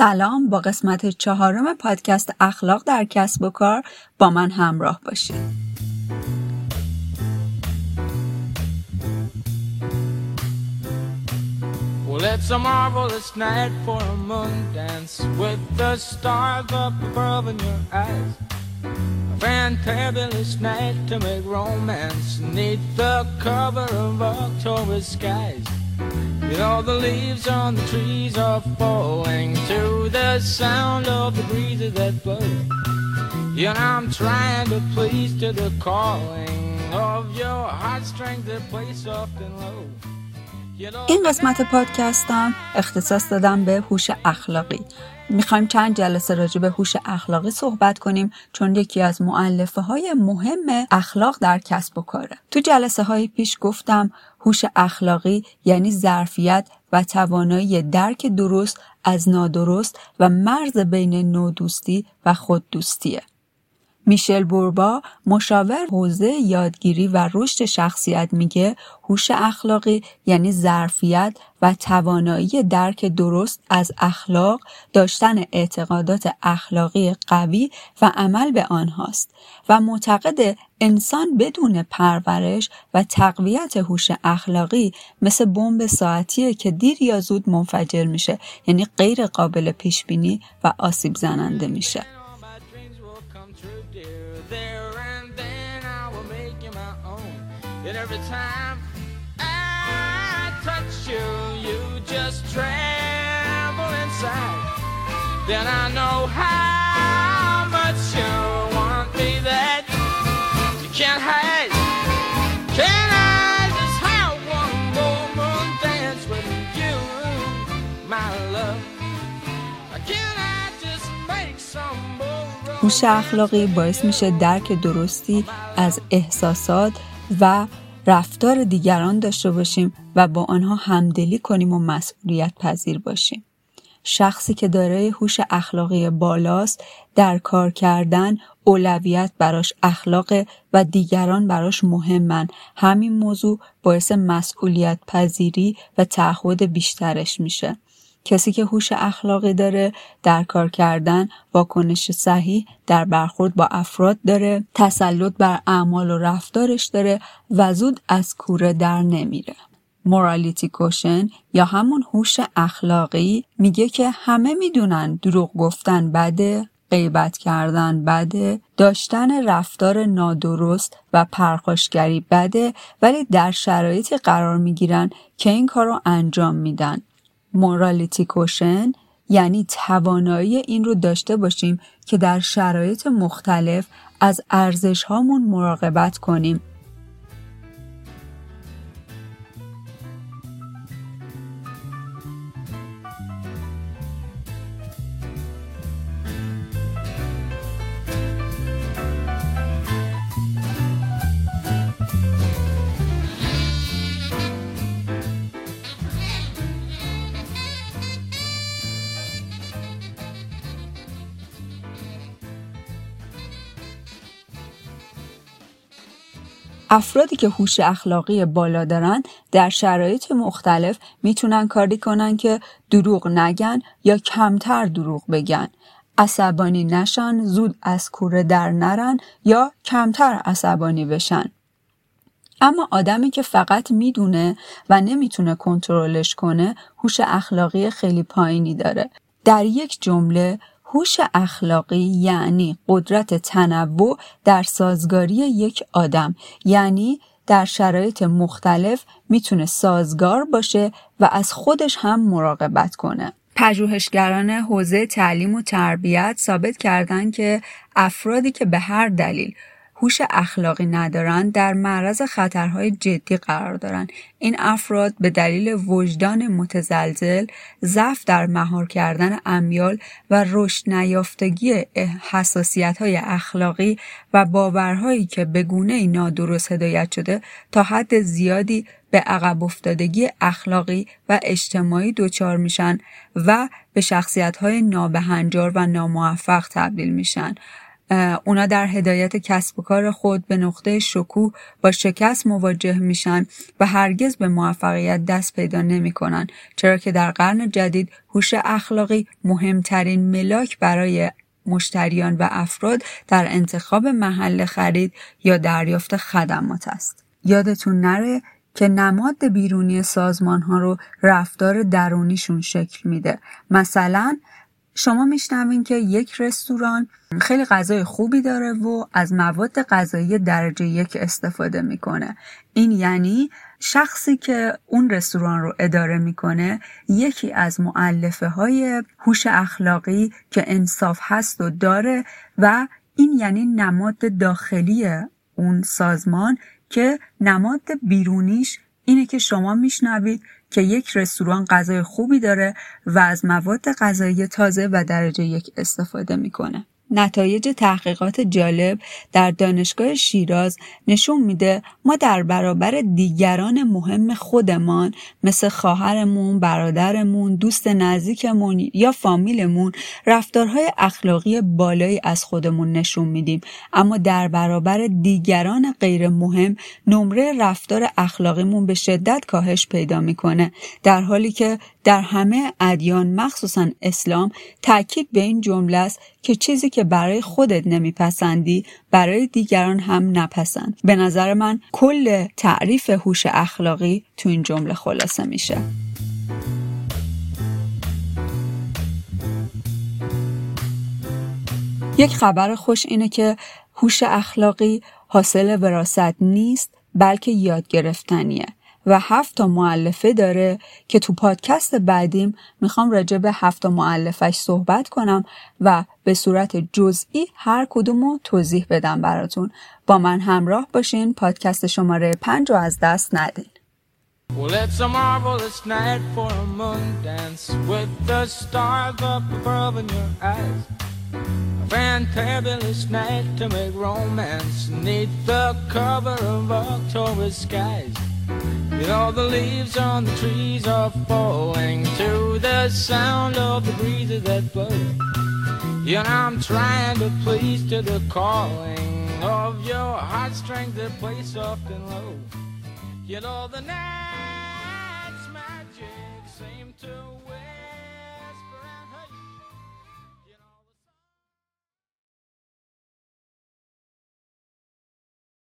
سلام با قسمت چهارم پادکست اخلاق در کسب و کار با من همراه باشید. Well. You know the leaves on the trees are falling to the sound of the breezes that blow. You know I'm trying to please to the calling of your heartstrings that play soft and low. این قسمت پادکستم اختصاص دادم به هوش اخلاقی می‌خوایم چند جلسه راجع به هوش اخلاقی صحبت کنیم چون یکی از معلفه های مهم اخلاق در کسب و کاره. تو جلسه های پیش گفتم هوش اخلاقی یعنی ظرفیت و توانایی درک درست از نادرست و مرز بین نودوستی و خوددوستیه. میشل بوربا مشاور حوزه یادگیری و رشد شخصیت میگه هوش اخلاقی یعنی ظرفیت و توانایی درک درست از اخلاق داشتن اعتقادات اخلاقی قوی و عمل به آنهاست و معتقد انسان بدون پرورش و تقویت هوش اخلاقی مثل بمب ساعتیه که دیر یا زود منفجر میشه یعنی غیر قابل پیش بینی و آسیب زننده میشه. Every time I touch you, you just tremble inside. Then I know how much you want me that you can't hide. Can I just have one more moon dance with you, my love? Can I just make some more هوش اخلاقی باعث میشه درک درستی از احساسات و رفتار دیگران داشته باشیم و با آنها همدلی کنیم و مسئولیت پذیر باشیم. شخصی که دارای هوش اخلاقی بالاست در کار کردن اولویت براش اخلاق و دیگران براش مهمن همین موضوع باعث مسئولیت پذیری و تعهد بیشترش میشه کسی که هوش اخلاقی داره در کار کردن واکنش صحیح در برخورد با افراد داره تسلط بر اعمال و رفتارش داره و زود از کوره در نمیره. مورالیتی کوشن یا همون هوش اخلاقی میگه که همه می‌دونن دروغ گفتن بده غیبت کردن بده داشتن رفتار نادرست و پرخاشگری بده ولی در شرایطی قرار می‌گیرن که این کار رو انجام میدن. مورالیتی کوشن یعنی توانایی این رو داشته باشیم که در شرایط مختلف از ارزش هامون مراقبت کنیم. افرادی که هوش اخلاقی بالا دارن در شرایط مختلف می‌تونن کاری کنن که دروغ نگن یا کمتر دروغ بگن. عصبانی نشن زود از کوره در نرن یا کمتر عصبانی بشن. اما آدمی که فقط می‌دونه و نمی‌تونه کنترلش کنه هوش اخلاقی خیلی پایینی داره. در یک جمله هوش اخلاقی یعنی قدرت تنوع در سازگاری یک آدم یعنی در شرایط مختلف می‌تونه سازگار باشه و از خودش هم مراقبت کنه. پژوهشگران حوزه تعلیم و تربیت ثابت کردند که افرادی که به هر دلیل هوش اخلاقی ندارند در معرض خطرهای جدی قرار دارند این افراد به دلیل وجدان متزلزل ضعف در مهار کردن امیال و رشد نیافتگی حساسیت های اخلاقی و باورهایی که به گونه نادرست هدایت شده تا حد زیادی به عقب افتادگی اخلاقی و اجتماعی دچار میشن و به شخصیت های نابهنجار و ناموفق تبدیل میشن. اونا در هدایت کسب و کار خود به نقطه شکوه با شکست مواجه میشن و هرگز به موفقیت دست پیدا نمی‌کنن چرا که در قرن جدید هوش اخلاقی مهمترین ملاک برای مشتریان و افراد در انتخاب محل خرید یا دریافت خدمات است. یادتون نره که نماد بیرونی سازمان ها رو رفتار درونیشون شکل میده. مثلا شما میشنوین که یک رستوران خیلی غذای خوبی داره و از مواد غذایی درجه یک استفاده می‌کنه. این یعنی شخصی که اون رستوران رو اداره می‌کنه یکی از معلفه های هوش اخلاقی که انصاف هست و داره و این یعنی نماد داخلی اون سازمان که نماد بیرونیش اینه که شما میشنوید که یک رستوران غذای خوبی داره و از مواد غذایی تازه و درجه یک استفاده می‌کنه. نتایج تحقیقات جالب در دانشگاه شیراز نشون میده ما در برابر دیگران مهم خودمان مثل خواهرمون، برادرمون، دوست نزدیکمون یا فامیلمون رفتارهای اخلاقی بالایی از خودمون نشون میدیم. اما در برابر دیگران غیر مهم نمره رفتار اخلاقیمون به شدت کاهش پیدا می‌کنه. در حالی که در همه ادیان مخصوصا اسلام تاکید به این جمله است که چیزی که برای خودت نمیپسندی برای دیگران هم نپسند. به نظر من کل تعریف هوش اخلاقی تو این جمله خلاصه میشه. یک خبر خوش اینه که هوش اخلاقی حاصل وراست نیست بلکه یاد گرفتنیه. و هفت تا معلفه داره که تو پادکست بعدیم می‌خوام راجع به هفت تا معلفش صحبت کنم و به صورت جزئی هر کدومو توضیح بدم براتون با من همراه باشین پادکست شماره پنج رو از دست ندین Well, it's a marvelous night for a moon dance with the stars up above in your eyes. A fantabulous night to make romance neath the cover of October skies. With all the leaves on the trees are falling to the sound of the breezes that blow. And I'm trying to please to the calling of your heartstrings that play soft and low. You know the night's magic seemed to.